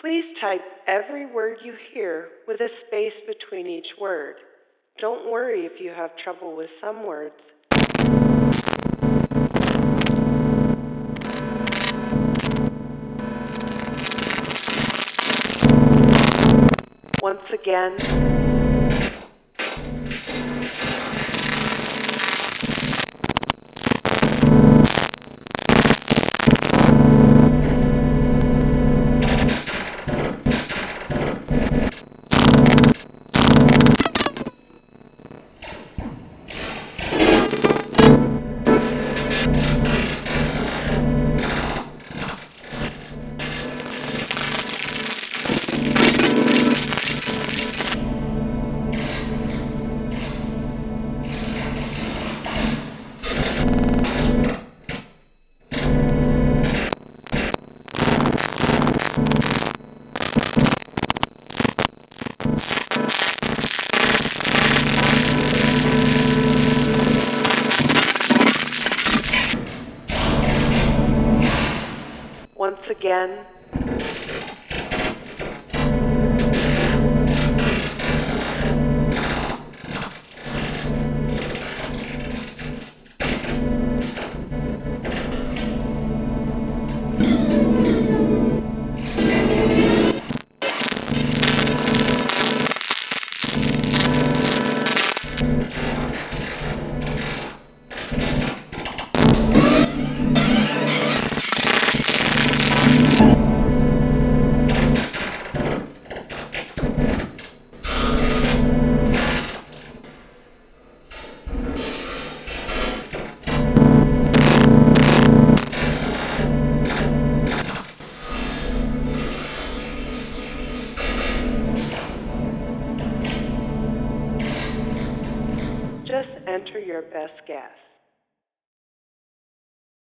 Please type every word you hear with a space between each word. Don't worry if you have trouble with some words. Once again, once again, enter your best guess.